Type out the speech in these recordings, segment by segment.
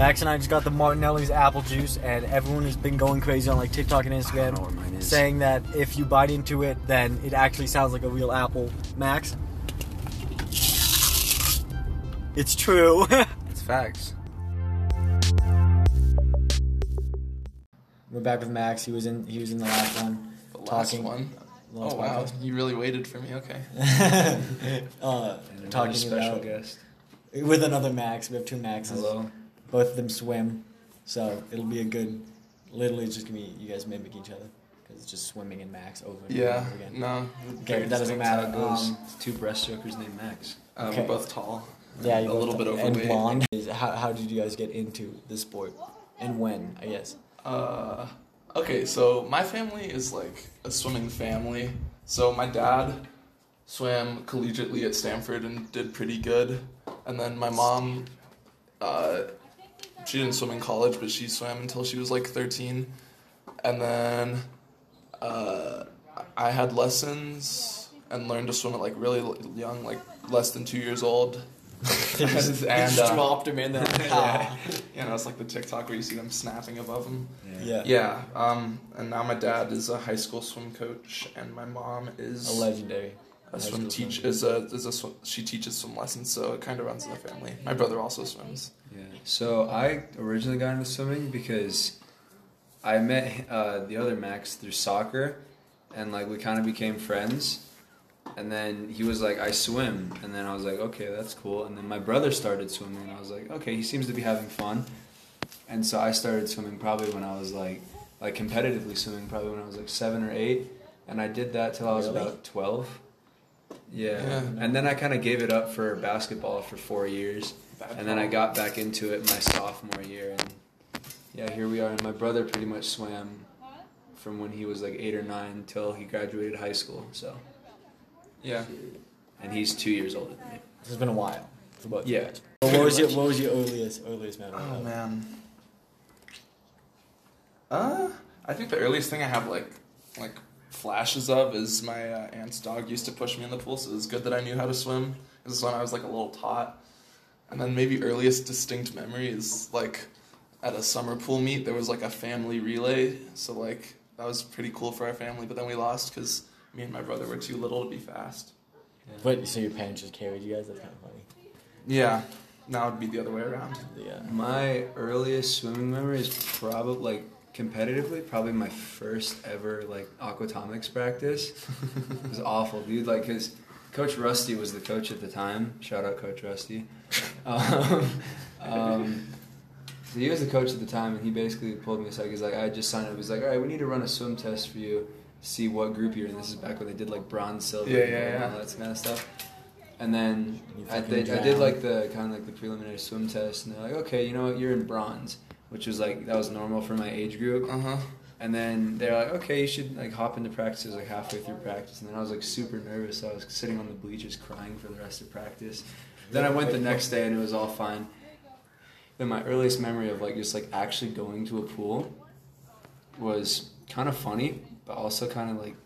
Max and I just got the Martinelli's apple juice, and everyone has been going crazy on like TikTok and I Instagram, don't know what mine is. saying that if you bite into it, then it actually sounds like a real apple. Max, it's true. It's facts. We're back with Max. He was in. He was in the last one. The last Talking- one. the last Oh wow, podcast. you really waited for me. Okay. uh, And another talking special about guest. with another Max. We have two Maxes. Hello. Both of them swim, so it'll be a good. Literally, it's just gonna be you guys mimic each other because it's just swimming and Max over and Yeah. over again. No. Okay, that doesn't matter. Um, It's two breaststrokers named Max. Uh, Okay. We're both tall. yeah, you a you little bit over. and overweight. blonde. How, how did you guys get into the sport, and when? I guess. Uh, okay, so my family is like a swimming family. So my dad swam collegiately at Stanford and did pretty good. And then my mom, uh, she didn't swim in college, but she swam until she was like 13. And then uh, I had lessons and learned to swim at like really young, like less than two years old. and uh, dropped him in there. yeah, you know, it's like the TikTok where you see them snapping above them. yeah. Yeah, um, and now my dad is a high school swim coach, and my mom is A legendary. Swim teach is a is a swim, she teaches swim lessons, so it kind of runs in the family. My brother also swims. Yeah. So I originally got into swimming because I met uh, the other Max through soccer, and like we kind of became friends. And then he was like, "I swim," and then I was like, "Okay, that's cool." And then my brother started swimming, and I was like, "Okay, he seems to be having fun." And so I started swimming probably when I was like, like competitively swimming probably when I was like seven or eight, and I did that till I was Really? about twelve. Yeah. Yeah. And then I kind of gave it up for basketball for four years. Bad And then I got back into it my sophomore year, and yeah, here we are. And my brother pretty much swam from when he was like eight or nine till he graduated high school. So, yeah. and he's two years older than me. This has been a while. For both. Yeah. But what was your What was your earliest earliest memory? Oh man. Uh, I think the earliest thing I have like like flashes of is my uh, aunt's dog used to push me in the pool, so it was good that I knew how to swim. This is when I was like a little tot. And then maybe earliest distinct memory is like at a summer pool meet there was like a family relay, so like that was pretty cool for our family. But then we lost because me and my brother were too little to be fast. But so your parents just carried you guys? That's kind of funny. Yeah, now it'd be the other way around. Yeah. My earliest swimming memory is probably like competitively, probably my first ever like aquatomics practice. it was awful, dude. Like, cause Coach Rusty was the coach at the time. Shout out Coach Rusty. Um, um, so he was the coach at the time, and he basically pulled me aside. He's like, I just signed up. He's like, all right, we need to run a swim test for you, see what group you're in. This is back when they did like bronze, silver, Yeah, yeah, and yeah. all that kind of stuff. And then I fucking did, I did like the kind of like the preliminary swim test, and they're like, okay, you know what, you're in bronze, which was like that was normal for my age group. Uh huh. And then they're like, okay, you should like hop into practice. It was like halfway through practice, and then I was like super nervous. So I was sitting on the bleachers crying for the rest of practice. Then I went the next day, and it was all fine. Then my earliest memory of like just like actually going to a pool was kind of funny, but also kind of like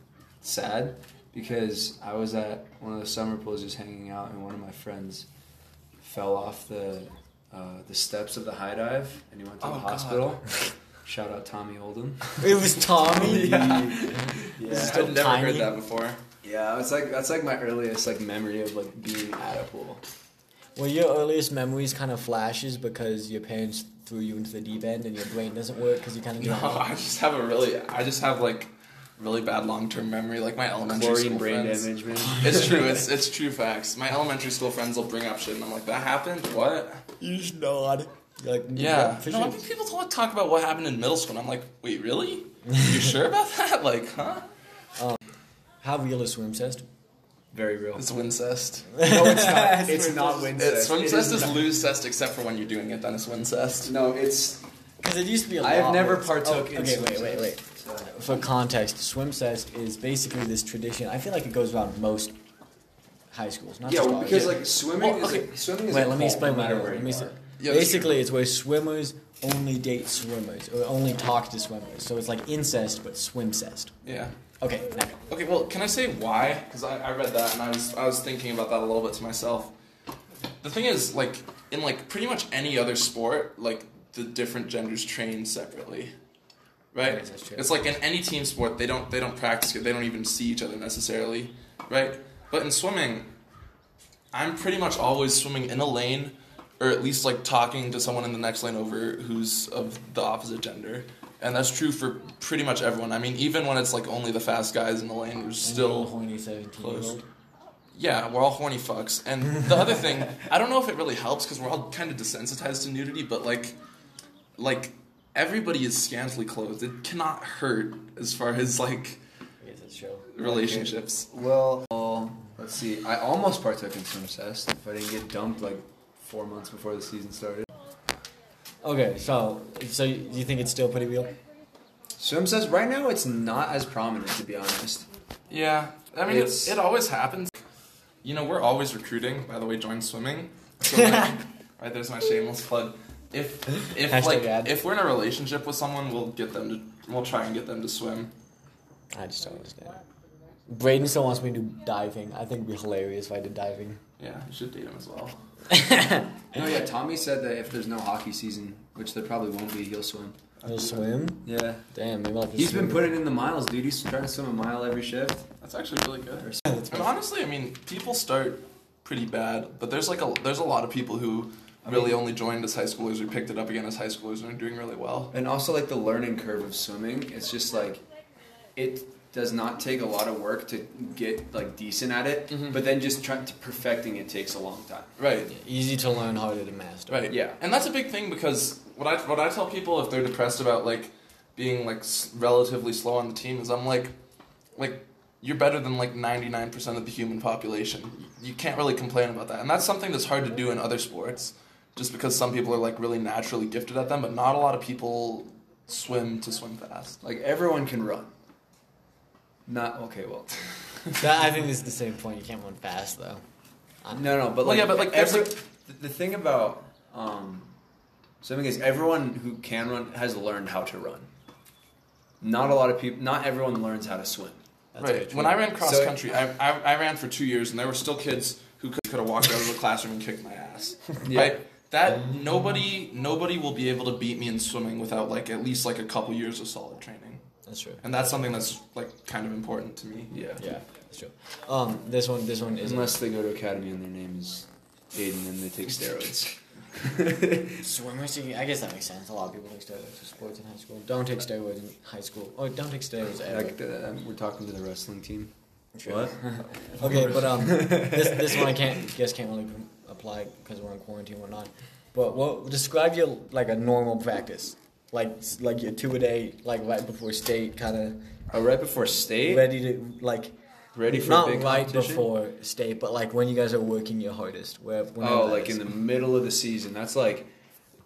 sad because I was at one of the summer pools just hanging out, and one of my friends fell off the uh, the steps of the high dive, and he went to the Oh, God. hospital. Shout out Tommy Oldham. It was Tommy. Yeah. Yeah, Still I've never tiny. heard that before. yeah, it's like that's like my earliest like memory of like being at a pool. Well, your earliest memories kind of flashes because your parents threw you into the deep end and your brain doesn't work because you kind of No, I just have a really, I just have like really bad long term memory. Like my elementary Chlorine school brain friends. damage, man. It's true. It's it's true facts. My elementary school friends will bring up shit, and I'm like, that happened. What? You just nod. You're like, Yeah. no. I think people talk talk about what happened in middle school, and I'm like, wait, really? You sure about that? Like, huh? How real is swimcest? Very real. It's wincest. No, it's not. It's not It's Wincest. It wincest is not. lose except for when you're doing it. Then it's wincest. No, it's. Because it used to be I've never oh, partook oh, in Okay, swim wait, wait, wait. For context, swimcest is basically this tradition. I feel like it goes around most high schools. Not Yeah, just well, because like swimming Well, is okay. a, swimming is Wait, let me explain what matter it is. where Let me Yeah, Basically, it's where swimmers only date swimmers, or only talk to swimmers. So it's like incest, but swimcest. Yeah. Okay, now. Okay, well, can I say why? Because I, I read that and I was I was thinking about that a little bit to myself. The thing is, like in like pretty much any other sport, like the different genders train separately, right? guess that's true. It's like in any team sport, they don't they don't practice. It. They don't even see each other necessarily, right? But in swimming, I'm pretty much always swimming in a lane, or at least like talking to someone in the next lane over who's of the opposite gender. And that's true for pretty much everyone. I mean, even when it's like only the fast guys in the lane, And still horny seventeen close. yeah, we're all horny fucks. And the other thing, I don't know if it really helps because we're all kind of desensitized to nudity, but like, like everybody is scantily clothed. It cannot hurt as far as like I guess that's true. relationships. Well, let's see. I almost partook in swim cest if I didn't get dumped like four months before the season started. Okay, so so you you think it's still pretty real? Swim cest right now it's not as prominent to be honest. Yeah, I mean, It's- it's, it always happens. You know, we're always recruiting. By the way, join swimming. So like, right there's my shameless plug. If if like ad. if we're in a relationship with someone, we'll get them to we'll try and get them to swim. I just don't understand. Braden still wants me to do diving. I think it'd be hilarious if I did diving. Yeah, you should date him as well. No, yeah. Tommy said that if there's no hockey season, which there probably won't be, he'll swim. He'll swim. Yeah. Damn, maybe I'll have to He's been putting in the miles, dude. He's trying to swim a mile every shift. That's actually really good. That's And honestly, I mean, people start pretty bad, but there's like a there's a lot of people who really only joined as high schoolers or picked it up again as high schoolers and are doing really well. And also like the learning curve of swimming, it's just like it does not take a lot of work to get like decent at it, Mhm. but then just trying to perfecting it takes a long time. Right. Easy to learn, harder to master. Right. Yeah. And that's a big thing because what I what I tell people if they're depressed about like being like s- relatively slow on the team is I'm like like you're better than like 99% of the human population. You can't really complain about that. And that's something that's hard to do in other sports just because some people are like really naturally gifted at them, but not a lot of people swim to swim fast. Like everyone can run. Not okay, well. That, I think this is the same point. You can't run fast though. No, no, but Well, like, yeah, but, like, every, like- the, the thing about um, swimming is everyone who can run has learned how to run. Not a lot of people. Not everyone learns how to swim. That's right. When I ran cross So- country, I, I, I ran for two years, and there were still kids who could, could have walked out of the classroom and kicked my ass. Yeah. Right. That nobody nobody will be able to beat me in swimming without like at least like a couple years of solid training, That's true. and that's something that's like kind of important to me. Yeah. Yeah, that's true. Um, this one, this one is Unless they go to academy and their name is Aiden and they take steroids. swimmers. I guess that makes sense. A lot of people take steroids for sports in high school. Don't take steroids in high school. Oh, don't take steroids ever. Like, uh, we're talking to the wrestling team. What? okay, but um, this this one I can't guess can't really apply because we're in quarantine and whatnot. But what describe your like a normal practice, like like your two a day, like right before state, kind of Oh, right before state. ready to like Ready for not a big right before state, but like when you guys are working your hardest. Where Oh, like is. in the middle of the season. That's like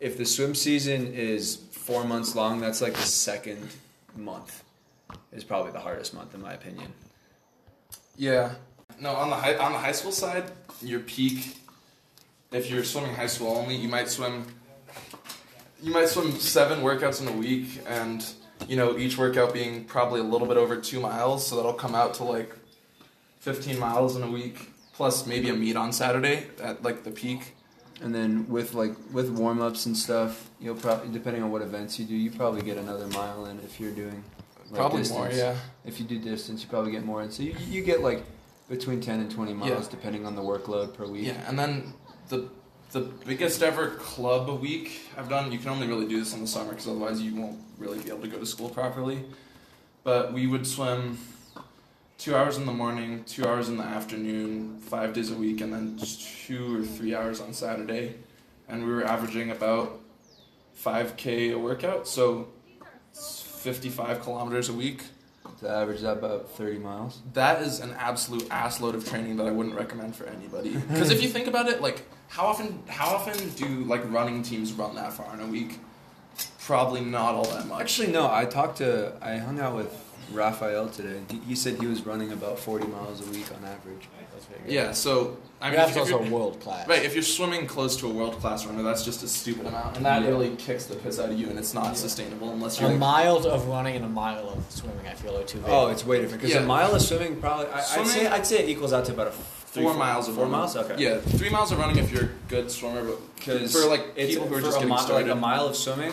if the swim season is four months long. That's like the second month is probably the hardest month in my opinion. Yeah. No, on the high on the high school side, your peak. If you're swimming high school only, you might swim. You might swim seven workouts in a week, and you know each workout being probably a little bit over two miles, so that'll come out to like fifteen miles in a week, plus maybe a meet on Saturday at like the peak. And then with like with warm ups and stuff, you'll probably depending on what events you do, you probably get another mile in if you're doing like, Probably distance. more, yeah. If you do distance, you probably get more in. So you, you get like between ten and twenty miles Yeah. depending on the workload per week. Yeah, and then the the biggest ever club week I've done. You can only really do this in the summer because otherwise you won't really be able to go to school properly. But we would swim two hours in the morning, two hours in the afternoon, five days a week, and then two or three hours on Saturday. And we were averaging about five k a workout, so fifty five kilometers a week. To average that about thirty miles. That is an absolute ass load of training that I wouldn't recommend for anybody. Because if you think about it, like how often how often do like running teams run that far in a week? Probably not all that much. Actually, no. I talked to, I hung out with Raphael today. He, he said he was running about 40 miles a week on average. That's very good. Yeah, so I mean, That's if, if also world class. right, if you're swimming close to a world class runner, that's just a stupid amount, and that Yeah. really kicks the piss out of you, and it's not Yeah. sustainable unless you're. Like, mile of running and a mile of swimming, I feel are too big. Oh, it's way different because Yeah. a mile of swimming probably. I, I'd say I'd say it equals out to about a Three, four four- miles of four running. miles? Okay. Yeah, three miles of running if you're a good swimmer, but Because for like it's people who are just getting mi- started, like a mile of swimming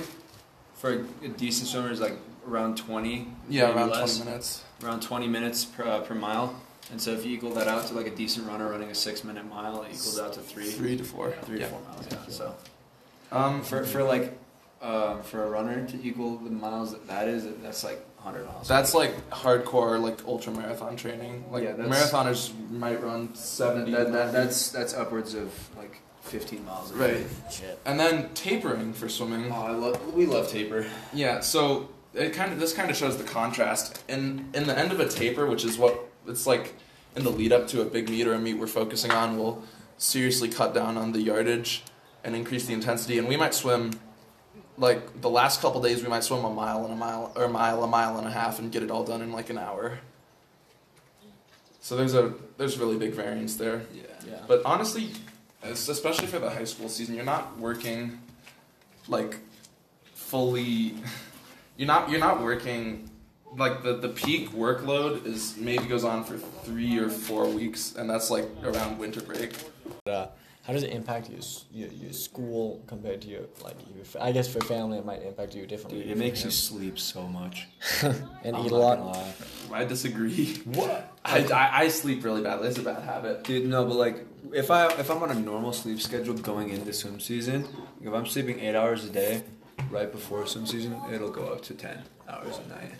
for a, a decent swimmer is like around 20 yeah, around less. twenty minutes. around 20 minutes per, uh, per mile and so if you equal that out to like a decent runner running a six minute mile it equals out to three Three to four. three yeah. to four miles yeah so Um, for, for like uh, for a runner to equal the miles that that is that's like 100 miles That's like hardcore, like ultra marathon training. Like Yeah, marathoners might run seventy. that, that, that's that's upwards of like 15 miles right. Shit. And then tapering for swimming. oh I love we love taper Yeah, so it kind of this kind of shows the contrast. In in the end of a taper, which is what it's like in the lead up to a big meet or a meet we're focusing on, we'll seriously cut down on the yardage and increase the intensity. And we might swim like the last couple days we might swim a mile and a mile or a mile, a mile and a half and get it all done in like an hour. So there's a there's really big variance there. yeah Yeah. But honestly, especially for the high school season, you're not working like fully. You're not you're not working like the the peak workload is maybe goes on for three or four weeks, and that's like around winter break. Uh, how does it impact your, s- your your school compared to your like your, f- I guess for family it might impact you differently. Dude, it makes you sleep so much and I'm eat a lot. I disagree. what I, I, I sleep really badly. It's a bad habit. Dude, no, but like if I if I'm on a normal sleep schedule going into swim season, if I'm sleeping eight hours a day, right before swim season, it'll go up to ten hours a night.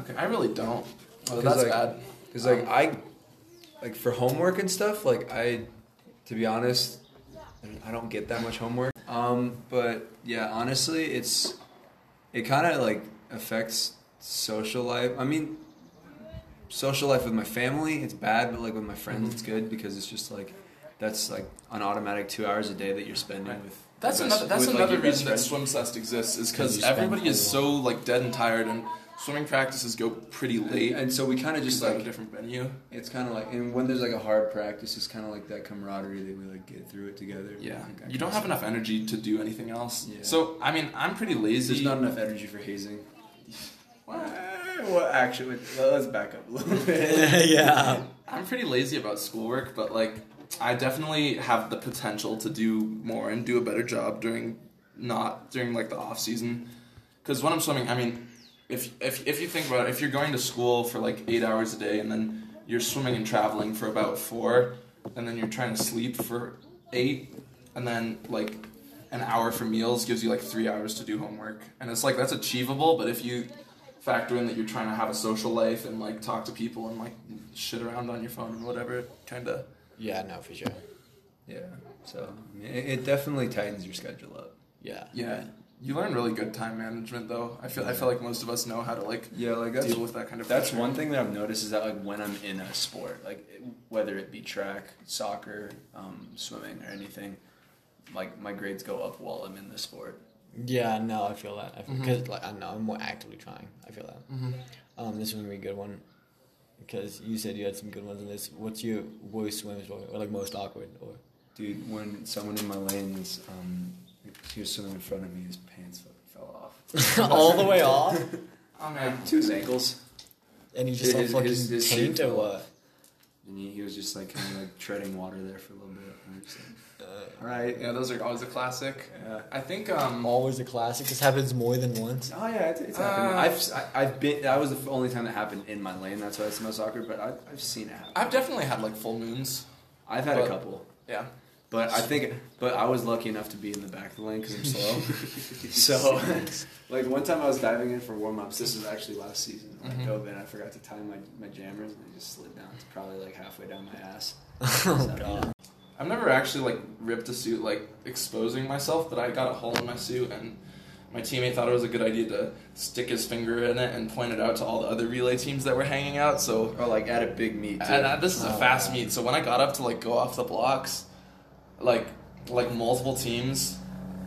Okay, I really don't. 'Cause, that's like, bad. Cause like I, like for homework and stuff, like I, to be honest, I don't get that much homework. Um, but yeah, honestly, it's, it kind of like affects social life. I mean, social life with my family, it's bad, but like with my friends, it's good because it's just like, that's like an automatic two hours a day that you're spending Right. with. That's your another. That's with, another your best reason that friend. swim cest exists is because everybody is so like dead and tired, and swimming practices go pretty late. And so we kind of just just like a different venue. It's kind of like, and when there's like a hard practice, it's kind of like that camaraderie that we like get through it together. Yeah, Like, you don't have enough energy to do anything else. Yeah. So I mean, I'm pretty lazy. There's not enough energy for hazing. What? Well, actually, let's back up a little bit. yeah. I'm pretty lazy about schoolwork, but like I definitely have the potential to do more and do a better job during not during like the off season. Because when I'm swimming, I mean, if if if you think about it, if you're going to school for like eight hours a day and then you're swimming and traveling for about four, and then you're trying to sleep for eight, and then like an hour for meals gives you like three hours to do homework, and it's like that's achievable. But if you factor in that you're trying to have a social life and like talk to people and like shit around on your phone and whatever, kind of. Yeah, no, for sure. yeah. So I mean, it, it definitely tightens your schedule up. Yeah. Yeah, you learn really good time management though. I feel I feel like most of us know how to like Yeah, like that's deal with that kind of. that's pressure. one thing that I've noticed is that like when I'm in a sport, like it- whether it be track, soccer, um, swimming, or anything, like my grades go up while I'm in the sport. Yeah, no, I feel that. Because like I know I'm more actively trying. I feel that. Mhm. Um, this is gonna be a good one. Because you said you had some good ones in this. What's your worst swim story, or like most awkward, or? Dude, when someone in my lanes, um, he was swimming in front of me, his pants fucking fell off. All the way off, Oh man, to his ankles. and he just His- fucking his- his paint or what? And he, he was just like kind of like treading water there for a little bit. And I'm just like, Uh, all right. yeah, those are always a classic. Yeah. I think um. always a classic. This happens more than once. Oh yeah, it's, it's Uh, happened. I've I- I've been. That was the only time that happened in my lane. That's why it's most awkward. But I've, I've seen it happen. I've definitely had like full moons. I've had but- a couple. Yeah. But I think, but I was lucky enough to be in the back of the lane because I'm slow. so, like one time I was diving in for warm ups. This was actually last season. I dove in, I forgot to tie my, my jammers, and they just slid down to probably like halfway down my ass. oh god. I've never actually like ripped a suit like exposing myself, but I got a hole in my suit and my teammate thought it was a good idea to stick his finger in it and point it out to all the other relay teams that were hanging out. So Or like at a big meet. Too. and uh, this is a Oh, fast wow. meet, so when I got up to like go off the blocks, like like multiple teams,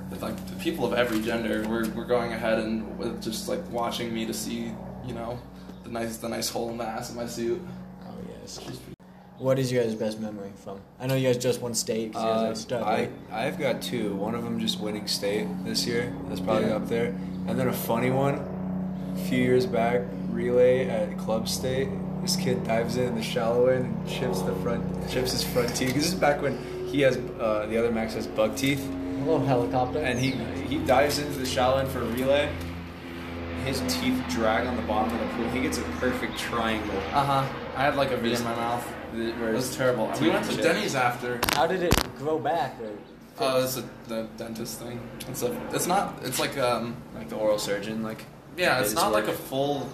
with, like the people of every gender were, were going ahead and just like watching me to see, you know, the nice the nice hole in the ass of my suit. Oh yes. What is your guys' best memory from? I know you guys just won state. 'cause you guys Uh, are I right? I've got two. One of them just winning state this year. That's probably Yeah. up there. And then a funny one, a few years back, relay at club state. This kid dives in the shallow end and chips the front, chips his front teeth. This is back when he has uh, the other Max has bug teeth, A little helicopter. and he he dives into the shallow end for a relay. His teeth drag on the bottom of the pool. He gets a perfect triangle. Uh huh. I had like a V in my mouth. Where It was terrible. We went to chip. Denny's after. How did it grow back? Or Oh, it's a the dentist thing. It's a. It's not. It's like um. like the oral surgeon, like Yeah, it's his not like a full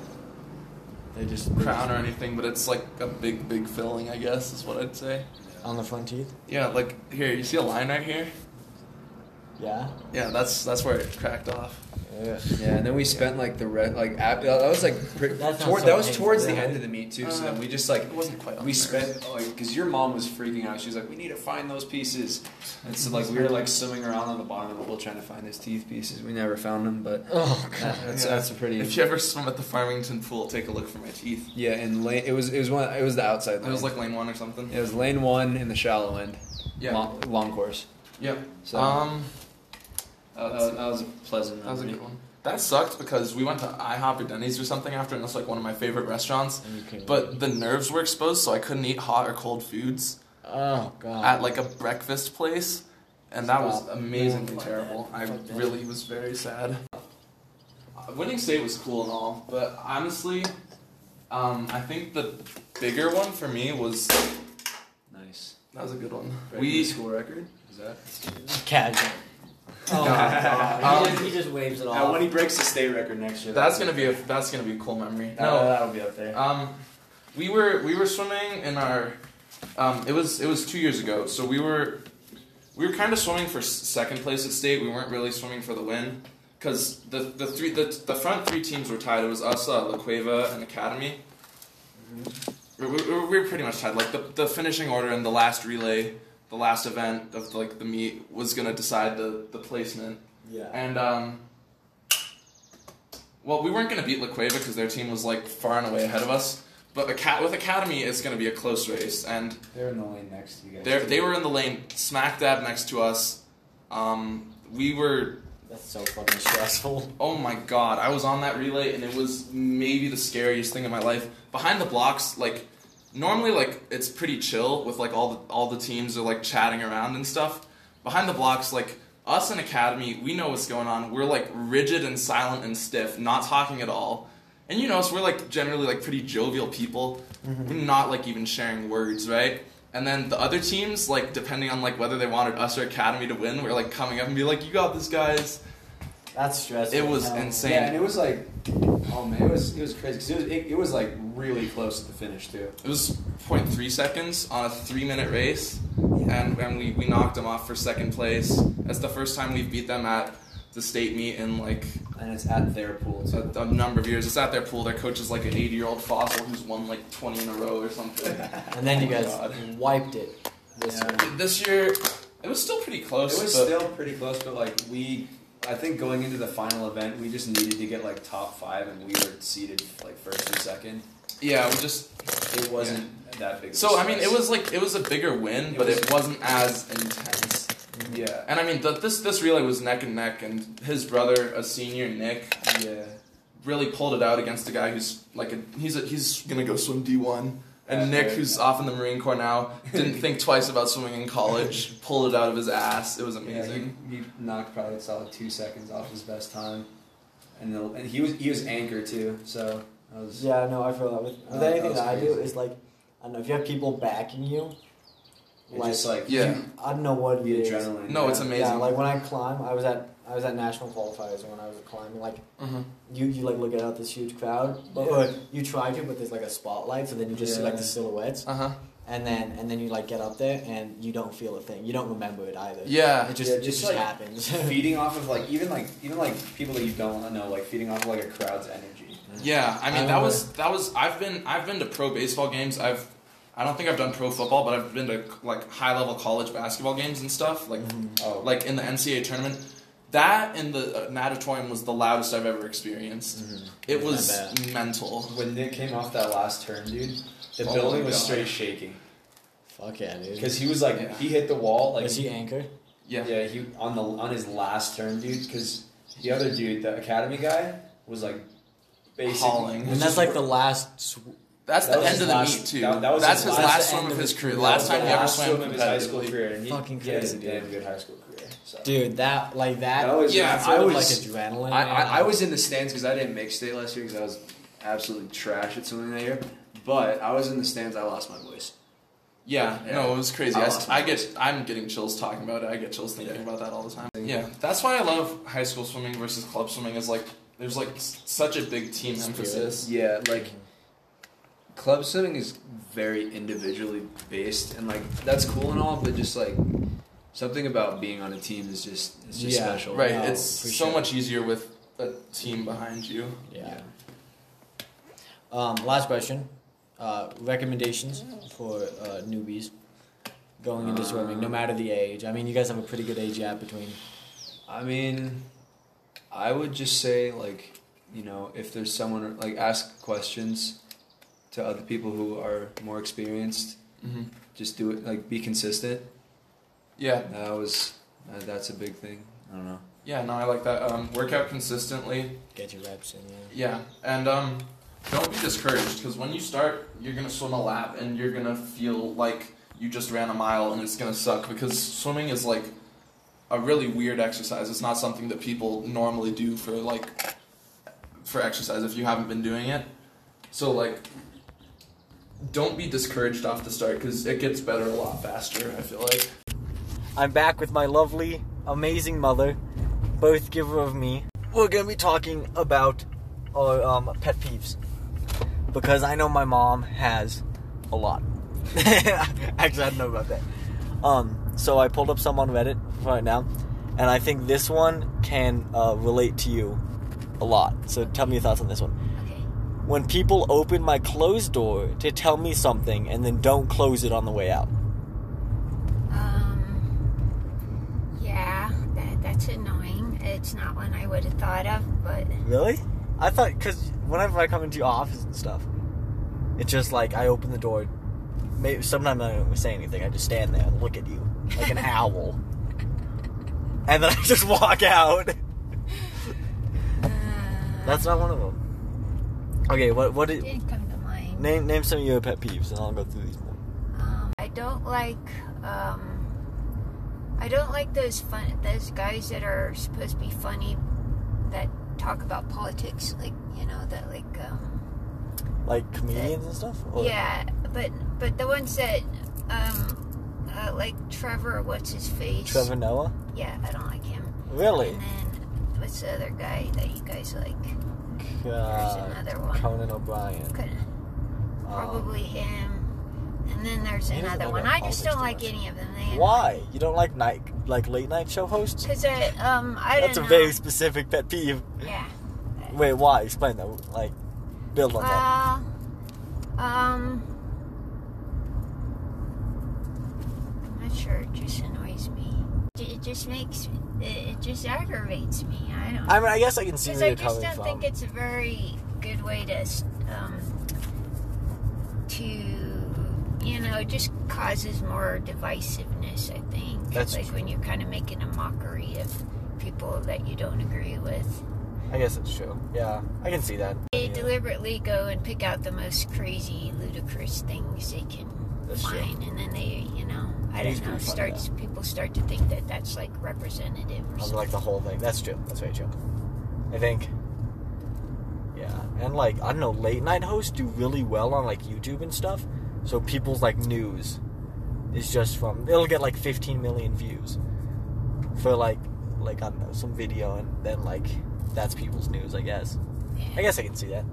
they just crown or anything, but it's like a big, big filling. I guess is what I'd say. On the front teeth? Yeah, like here. You see a line right here? Yeah. Yeah, that's that's where it cracked off. Yeah. Yeah, and then we spent like the red like ap- that was like pre- That's toward, so that was painful, towards the end of the meet too. so Uh, then we just like It wasn't quite. we spent like because your mom was freaking out. She was like, "We need to find those pieces," and so like we were like swimming around on the bottom of the pool trying to find those teeth pieces. We never found them, but Oh that- god. that's Yeah. that's a pretty If you ever swim at the Farmington pool, take a look for my teeth. yeah. And lane it was it was one it was the outside. Lane. It was like lane one or something. it was lane one in the shallow end. Yeah. long, long course. Yeah. So Um, that, was, that was a pleasant. that was a good one. That sucked because we went to IHOP or Denny's or something after, and that's like one of my favorite restaurants. And you can- But the nerves were exposed, so I couldn't eat hot or cold foods oh god. at like a breakfast place, and that was Stop. amazingly Fuck terrible. I really was very sad. Uh, Winning state was cool and all, but honestly, um, I think the bigger one for me was Nice. that was a good one. We We school record. Is that? Casual. Oh No. god. Um, he, just, he just waves it Uh, off. when he breaks the state record next year. that's gonna be a that's gonna be a cool memory. no, No, that'll be up there. Um, we were we were swimming in our. Um, it was it was two years ago. So we were we were kind of swimming for second place at state. We weren't really swimming for the win because the the three the, the front three teams were tied. It was us, uh, La Cueva, and Academy. We, we, we were pretty much tied. Like the the finishing order and the last relay, the last event of like the meet was gonna decide the the placement. yeah. And um, well, we weren't gonna beat La Cueva because their team was like far and away ahead of us. But Aca- with Academy, it's gonna be a close race, and They're in the lane next to you guys. they they were in the lane smack dab next to us. Um, we were That's so fucking stressful. oh my god, I was on that relay and it was maybe the scariest thing in my life. Behind the blocks, like normally like it's pretty chill with like all the all the teams are like chatting around and stuff. Behind the blocks, like us in academy, we know what's going on. We're like rigid and silent and stiff, not talking at all. And you know, so we're like generally like pretty jovial people. Mm-hmm. We're not like even sharing words, right? And then the other teams, like depending on like whether they wanted us or academy to win, we're like coming up and be like, "You got this, guys." That's stressful. It was Hell. insane. Yeah, and it was like, oh man, it was it was crazy because it was it, it was like really close to the finish too. It was 0.3 seconds on a three minute race, and, and we, we knocked them off for second place. That's the first time we've beat them at the state meet in like And it's at their pool too. a, a number of years. It's at their pool. Their coach is like an 80 year old fossil who's won like 20 in a row or something. And then you Oh my guys God. wiped it. This Yeah. year. this year, it was still pretty close. It was but still pretty close, but like we, I think going into the final event, we just needed to get like top five, and we were seated like first or second. yeah, we just. It wasn't that big. of a So I mean, it stress. was like it was a bigger win, It but was- it wasn't as intense. yeah, And I mean, the, this this relay was neck and neck, and his brother, a senior, Nick, yeah. really pulled it out against a guy who's like a he's a, he's gonna go swim D one. And Yeah, Nick, right. who's off in the Marine Corps now, didn't think twice about swimming in college. Pulled it out of his ass. It was Yeah, amazing. he, he knocked probably a solid two seconds off his best time, and the, and he was he was anchor too. So that was Yeah, no, I feel that with, with Uh, anything that that, I do is like I don't know if you have people backing you. it Like, just like Yeah. you- I don't know what the it is. adrenaline. No, it's amazing. Yeah, like when I climb, I was at I was at national qualifiers when I was climbing. Like Mhm. you, you like look at this huge crowd, but Yeah. or you try to, but there's like a spotlight, so then you just see like the silhouettes, Uh huh. and then and then you like get up there and you don't feel a thing. You don't remember it either. Yeah. It just Yeah, it just, just like, happens. feeding off of like even like even like people that you don't know, like feeding off of like a crowd's energy. Yeah. I mean, I that was that was. I've been I've been to pro baseball games. I've I don't think I've done pro football, but I've been to like high level college basketball games and stuff. Like Oh, like in the NCAA tournament. That in the uh, natatorium was the loudest I've ever experienced. Mhm. It was mental. when Nick came off that last turn, dude, the Oh building was God. straight shaking Fuck yeah, dude. because he was like Yeah. he hit the wall like was he anchor? Yeah. Yeah, he on the on his last turn, dude. Because the other dude, the academy guy, was like basically Hauling. And that's like the last. Sw- That's That the end of the last- meet too. that- that was that's his his last- last swim end of of his his career. career. Last time he ever swam swim of his high school career, and he, Fucking he had a damn dude. good high school career. So. Dude, that like that. That was Yeah, I was like adrenaline. I. I, I was in the stands because I didn't make state last year because I was absolutely trash at swimming that year. But I was in the stands. I lost my voice. Yeah, Yeah. no, it was crazy. I I, I get, I'm getting chills talking about it. I get chills thinking Yeah. about that all the time. Yeah, that's why I love high school swimming versus club swimming. Is like there's like such a big team emphasis. Yeah, like club swimming is very individually based, and like that's cool and all, but just like something about being on a team is just it's just Yeah, special. Right, No, it's so sure. much easier with a team behind you. Yeah. Um, last question. Uh, recommendations for uh, newbies going into swimming, no matter the age. I mean, you guys have a pretty good age gap between. I mean, I would just say like, you know, if there's someone like ask questions to other people who are more experienced. hmm Just do it. Like be consistent. Yeah, That was uh, that's a big thing. I don't know. yeah, no, I like that. Um, work out consistently. Get your reps in. Yeah. Yeah, and um, don't be discouraged because when you start, you're gonna swim a lap and you're gonna feel like you just ran a mile and it's gonna suck because swimming is like a really weird exercise. It's not something that people normally do for like for exercise if you haven't been doing it. So like, don't be discouraged off the start because it gets better a lot faster. I feel like. I'm back with my lovely, amazing mother, both giver of me. We're gonna be talking about our um, pet peeves because I know my mom has a lot. Actually, I don't know about that. Um, so I pulled up some on Reddit right now, and I think this one can uh, relate to you a lot. So tell me your thoughts on this one. When people open my closed door to tell me something and then don't close it on the way out. Um. Yeah, that that's annoying. It's not one I would have thought of, but Really? I thought because whenever I come into your office and stuff, it's just like I open the door. Maybe sometimes I don't say anything. I just stand there and look at you like an owl, and then I just walk out. uh, That's not one of them. Okay, what what did didn't come to mind. name name some of your pet peeves, and I'll go through these more. Um, I don't like. Um, I don't like those fun those guys that are supposed to be funny that talk about politics, like you know that like. Um, Like comedians and stuff. Or- yeah, but but the ones that um, uh, like Trevor, what's his face? Trevor Noah. Yeah, I don't like him. Really? And then what's the other guy that you guys like? Uh, another one. Conan O'Brien. Could Um, probably him. And then there's another one. I just don't like any of them. Why? You don't like night like late night show hosts? Because I um I That's a know. very specific pet peeve. yeah. Wait, why? Explain that. Like, build on that. Uh, um, I'm not sure. It just annoys me. It just makes it, it just aggravates me. I don't. I mean, I guess I can see where I you're just don't from. think it's a very good way to um, to you know it just causes more divisiveness. I think That's like true. when you're kind of making a mockery of people that you don't agree with. I guess it's true. Yeah, I can see that. They Yeah. deliberately go and pick out the most crazy, ludicrous things they can That's true. find, and then they, you know, I don't know, starts people start to think that that's like representative or something. like the whole thing. That's true. That's very true. I think. Yeah, and like I don't know, late night hosts do really well on like YouTube and stuff. So people's like news is just from it'll get like 15 million views for like like I don't know some video, and then like that's people's news. I guess. I guess I can see that.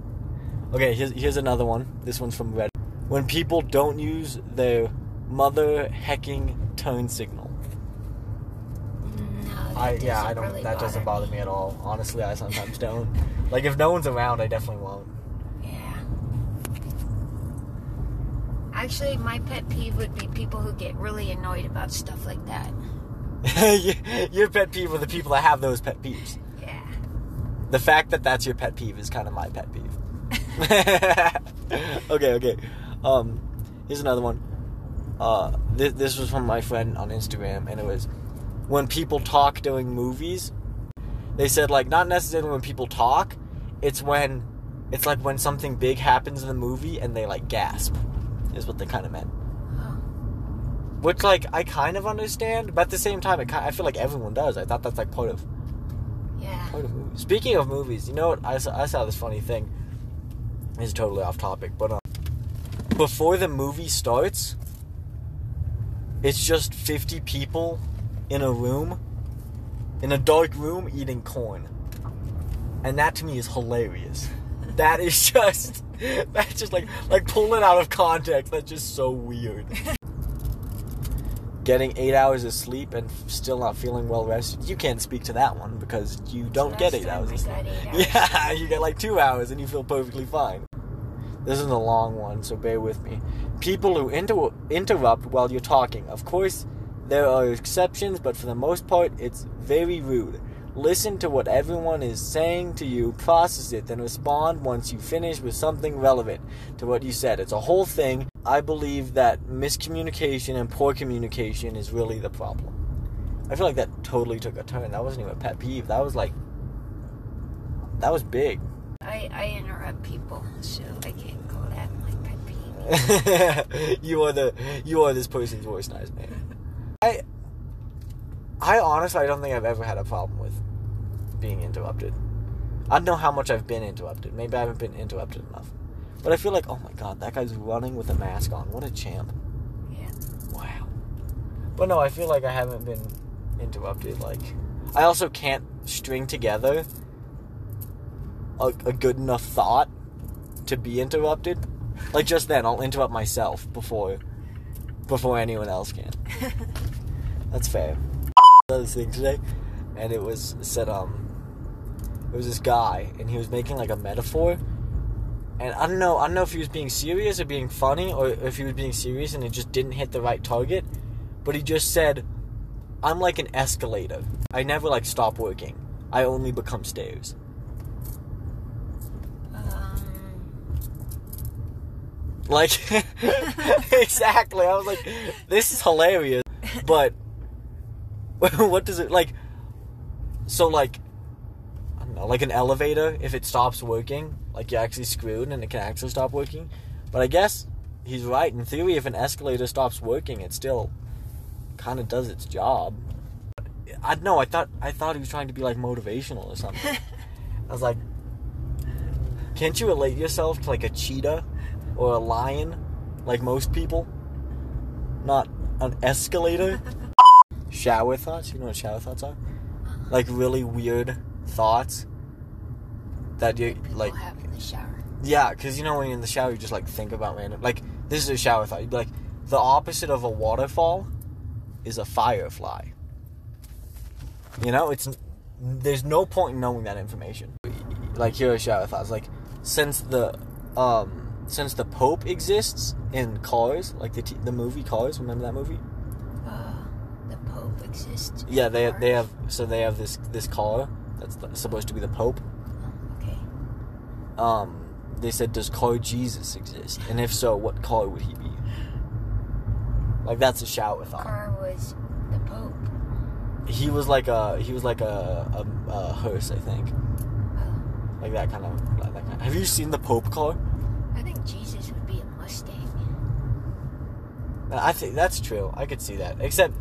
Okay, here's, here's another one. This one's from Reddit. When people don't use their mother hecking tone signal. No, I yeah, I don't. really that doesn't bother me at all. Honestly, I sometimes don't. Like if no one's around, I definitely won't. Yeah. Actually, my pet peeve would be people who get really annoyed about stuff like that. Your- your pet peeve are the people that have those pet peeves. Yeah. The fact that that's your pet peeve is kind of my pet peeve. okay, okay. Um, here's another one. Uh, this, this was from my friend on Instagram, and it was when people talk during movies. They said like not necessarily when people talk, it's when It's like when something big happens in the movie and they like gasp, is what they kind of meant. Which like I kind of understand, but at the same time, it kind I feel like everyone does. I thought that's like part of Yeah. part of movies. Speaking of movies, you know what? I saw, I saw this funny thing. It's totally off topic, but um, before the movie starts, it's just 50 people in a room, in a dark room, eating corn. And that to me is hilarious. That is just, that's just like, like pull it out of context. That's just so weird. Getting eight hours of sleep and still not feeling well rested. You can't speak to that one because you don't get eight hours of sleep. eight hours. Yeah, you get like two hours and you feel perfectly fine. This is a long one, so bear with me. People who inter- interrupt while you're talking. Of course, there are exceptions, but for the most part, it's very rude. Listen to what everyone is saying to you, process it, then respond once you finish with something relevant to what you said. It's a whole thing. I believe that miscommunication and poor communication is really the problem. I feel like that totally took a turn. That wasn't even a pet peeve. That was like, that was big. I, I interrupt people, so I can't call that my pet peeve. you are the you are this person's worst nightmare. I I honestly I don't think I've ever had a problem with being interrupted. I don't know how much I've been interrupted. Maybe I haven't been interrupted enough. But I feel like, oh my god, that guy's running with a mask on. What a champ. Yeah. Wow. But no, I feel like I haven't been interrupted. Like, I also can't string together a, a good enough thought to be interrupted. Like just then, I'll interrupt myself before before anyone else can. That's fair. Another thing today, and it was said um, it was this guy, and he was making like a metaphor. And I don't know, I don't know if he was being serious or being funny, or if he was being serious and it just didn't hit the right target. But he just said, "I'm like an escalator. I never like stop working. I only become stairs." Like, exactly. I was like, this is hilarious. But, what does it, like, so, like, I don't know, like an elevator, if it stops working, like, you're actually screwed and it can actually stop working. But I guess he's right. In theory, if an escalator stops working, it still kind of does its job. I don't know. I thought I thought he was trying to be like motivational or something. I was like, can't you relate yourself to like a cheetah or a lion, like most people? Not an escalator. shower thoughts. You know what shower thoughts are? Like really weird thoughts that you people like. have in the shower. Yeah, because you know when you're in the shower, you just like think about random. Like this is a shower thought. You'd be like, the opposite of a waterfall is a firefly. You know, it's there's no point in knowing that information. Like here are shower thoughts. Like since the um since the Pope exists in Cars, like the t- the movie Cars. Remember that movie? Uh, the Pope exists. Yeah, they they have so they have this this car that's the, supposed to be the Pope. Oh, okay. um, they said, "Does car Jesus exist? And if so, what car would he be?" Like that's a shower thought. Car was the Pope. He was like a he was like a a, a hearse, I think, Oh, like that kind of. Like that kind Have you seen the Pope car? I think Jesus would be a Mustang. I think that's true. I could see that. Except,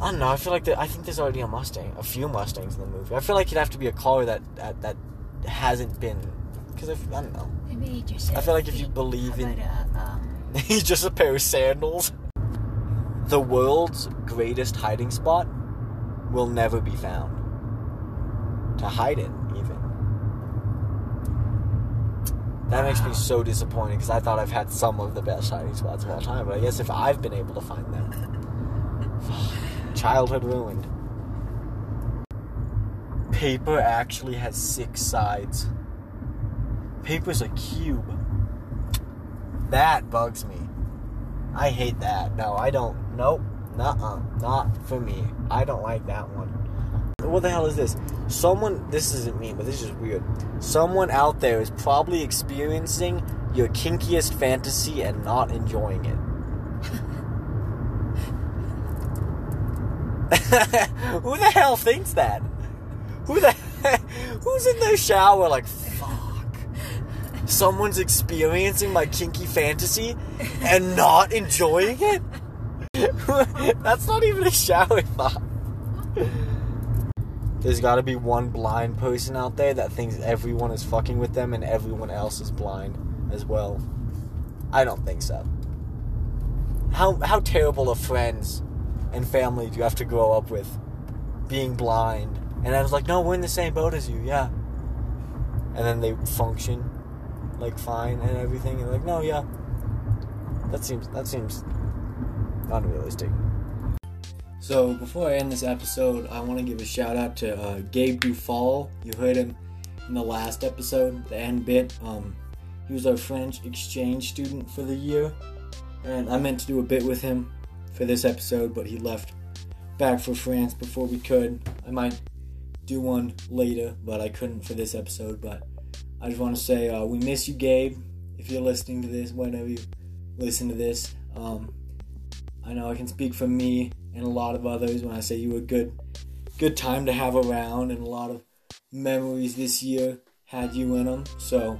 I don't know. I feel like there, I think there's already a Mustang, a few Mustangs in the movie. I feel like it'd have to be a car that that, that hasn't been because I don't know. Maybe he just. I feel like if you believe in- a, um, He's just a pair of sandals. The world's greatest hiding spot will never be found. To hide in, even. That makes me so disappointed because I thought I've had some of the best hiding spots of all time. But I guess if I've been able to find them, childhood ruined. Paper actually has six sides. Paper's a cube. That bugs me. I hate that. No, I don't. Nope. Nuh-uh. Not for me. I don't like that one. What the hell is this? Someone, this isn't me, but this is weird. Someone out there is probably experiencing your kinkiest fantasy and not enjoying it. Who the hell thinks that? Who the Who's in their shower like, fuck? Someone's experiencing my kinky fantasy and not enjoying it? That's not even a shower thought. There's gotta be one blind person out there that thinks everyone is fucking with them and everyone else is blind as well. I don't think so. How how terrible of friends and family do you have to grow up with? Being blind. And I was like, no, we're in the same boat as you, yeah. And then they function like fine and everything, and like, no, yeah. That seems that seems unrealistic. So before I end this episode, I want to give a shout out to uh, Gabe Dufall. You heard him in the last episode, the end bit. Um, he was our French exchange student for the year, and I meant to do a bit with him for this episode, but he left back for France before we could. I might do one later, but I couldn't for this episode. But I just want to say uh, we miss you, Gabe. If you're listening to this, whenever you listen to this, um, I know I can speak for me and a lot of others when I say you were good, good time to have around, and a lot of memories this year had you in them. So,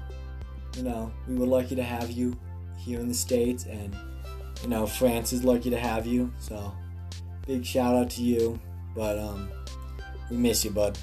you know, we were lucky to have you here in the states, and you know, France is lucky to have you. So, big shout out to you. But um, we miss you, bud.